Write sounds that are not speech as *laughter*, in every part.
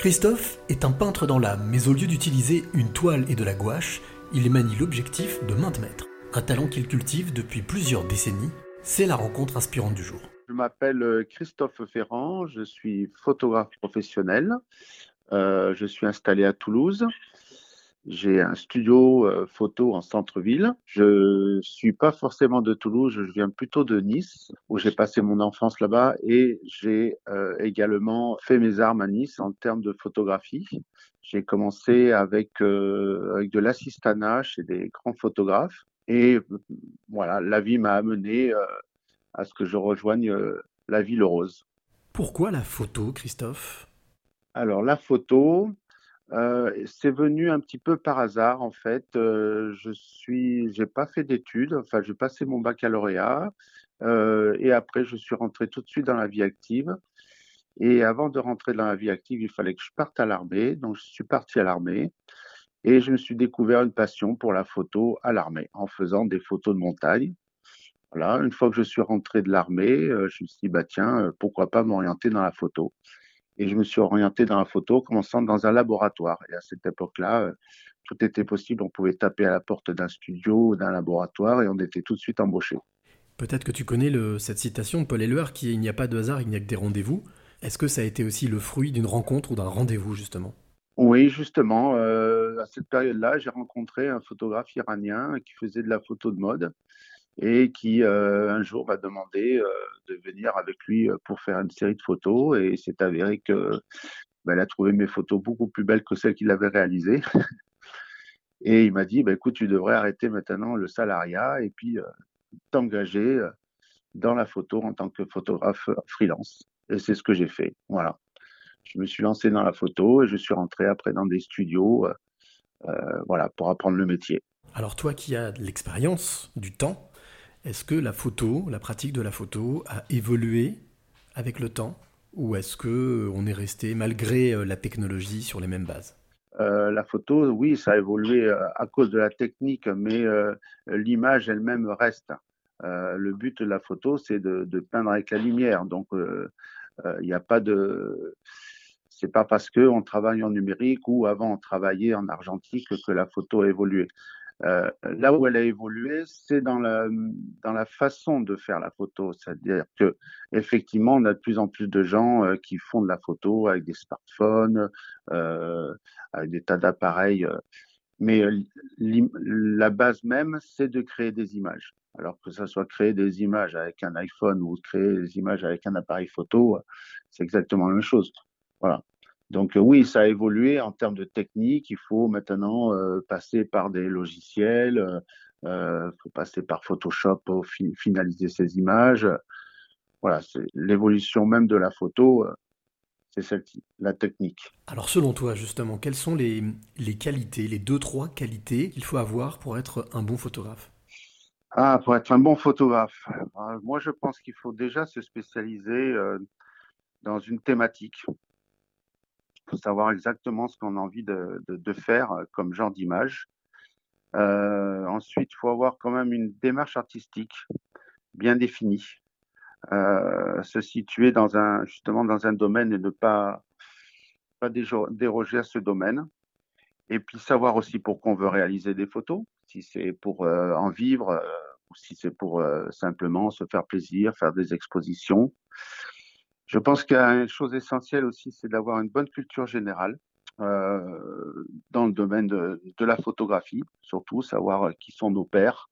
Christophe est un peintre dans l'âme, mais au lieu d'utiliser une toile et de la gouache, il manie l'objectif de main de. Un talent qu'il cultive depuis plusieurs décennies, c'est la rencontre inspirante du jour. Je m'appelle euh, Christophe Ferrand, je suis photographe professionnel. Euh, je suis installé à Toulouse. J'ai un studio euh, photo en centre-ville. Je suis pas forcément de Toulouse, je viens plutôt de Nice, où j'ai passé mon enfance là-bas et j'ai euh, également fait mes armes à Nice en termes de photographie. J'ai commencé avec, euh, avec de l'assistanat chez des grands photographes et voilà, la vie m'a amené à ce que je rejoigne la ville rose. Pourquoi la photo, Christophe? Alors la photo, euh, c'est venu un petit peu par hasard en fait. Euh, je suis, j'ai pas fait d'études. Enfin, j'ai passé mon baccalauréat euh, et après je suis rentré tout de suite dans la vie active. Et avant de rentrer dans la vie active, il fallait que je parte à l'armée. Donc je suis parti à l'armée et je me suis découvert une passion pour la photo à l'armée en faisant des photos de montagne. Voilà. Une fois que je suis rentré de l'armée, je me suis dit bah tiens, pourquoi pas m'orienter dans la photo et je me suis orienté dans la photo, commençant dans un laboratoire. Et à cette époque-là, euh, tout était possible. On pouvait taper à la porte d'un studio ou d'un laboratoire et on était tout de suite embauché. Peut-être que tu connais cette citation de Paul Éluard qui est Il n'y a pas de hasard, il n'y a que des rendez-vous. Est-ce que ça a été aussi le fruit d'une rencontre ou d'un rendez-vous, justement? Oui, justement. Euh, à cette période-là, j'ai rencontré un photographe iranien qui faisait de la photo de mode et qui euh, un jour m'a demandé euh, de venir avec lui euh, pour faire une série de photos et c'est avéré que ben, elle a trouvé mes photos beaucoup plus belles que celles qu'il avait réalisées. *laughs* et il m'a dit, ben, écoute, tu devrais arrêter maintenant le salariat et puis t'engager dans la photo en tant que photographe freelance. Et c'est ce que j'ai fait. Voilà. Je me suis lancé dans la photo et je suis rentré après dans des studios, voilà, pour apprendre le métier. Alors toi qui as de l'expérience, du temps, est-ce que la photo, la pratique de la photo a évolué avec le temps ou est-ce que euh, on est resté malgré euh, la technologie sur les mêmes bases? Euh, la photo, oui, ça a évolué à cause de la technique, mais l'image elle-même reste. le but de la photo, c'est de, peindre avec la lumière. Donc, il n'y a pas de. C'est pas parce qu'on travaille en numérique ou avant on travaillait en argentique que la photo a évolué. Euh, là où elle a évolué, c'est dans la, dans la façon de faire la photo. C'est-à-dire que effectivement, on a de plus en plus de gens euh, qui font de la photo avec des smartphones, euh, avec des tas d'appareils. Euh. mais la base même, c'est de créer des images. Alors que ça soit créer des images avec un iPhone ou créer des images avec un appareil photo, c'est exactement la même chose. Voilà. Donc euh, oui, ça a évolué en termes de technique. Il faut maintenant euh, passer par des logiciels, il euh, faut passer par Photoshop pour finaliser ces images. Voilà, c'est l'évolution même de la photo, c'est celle-ci, la technique. Alors selon toi, justement, quelles sont les, les qualités, les deux, trois qualités qu'il faut avoir pour être un bon photographe? Ah, pour être un bon photographe. Moi, je pense qu'il faut déjà se spécialiser dans une thématique faut savoir exactement ce qu'on a envie de, faire euh, comme genre d'image. Euh, ensuite, il faut avoir quand même une démarche artistique bien définie, euh, se situer dans un justement dans un domaine et ne pas pas déroger à ce domaine. Et puis savoir aussi pourquoi on veut réaliser des photos, si c'est pour en vivre ou si c'est pour simplement se faire plaisir, faire des expositions. Je pense qu'une chose essentielle aussi, c'est d'avoir une bonne culture générale euh, dans le domaine de, la photographie, surtout savoir qui sont nos pères.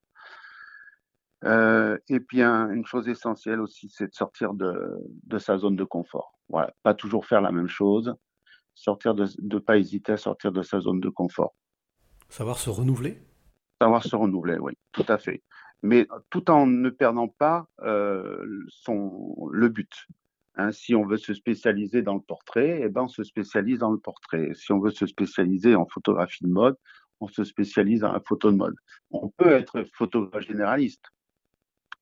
Euh, et puis une chose essentielle aussi, c'est de sortir de, sa zone de confort. Voilà, pas toujours faire la même chose, sortir de ne pas hésiter à sortir de sa zone de confort. Savoir se renouveler? Savoir se renouveler, oui, tout à fait. Mais tout en ne perdant pas euh, son le but. Hein, si on veut se spécialiser dans le portrait, eh ben on se spécialise dans le portrait. Si on veut se spécialiser en photographie de mode, on se spécialise la photo de mode. On peut être photographe généraliste,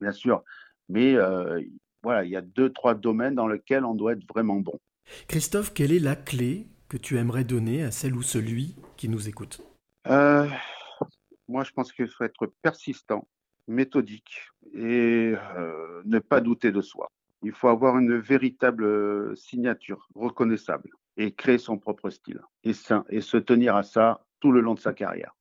bien sûr, mais euh, voilà, il y a deux, trois domaines dans lesquels on doit être vraiment bon. Christophe, quelle est la clé que tu aimerais donner à celle ou celui qui nous écoute? Euh, Moi, je pense qu'il faut être persistant, méthodique et euh, ne pas douter de soi il faut avoir une véritable euh, signature reconnaissable. et créer son propre style et, et se tenir à ça tout le long de sa carrière.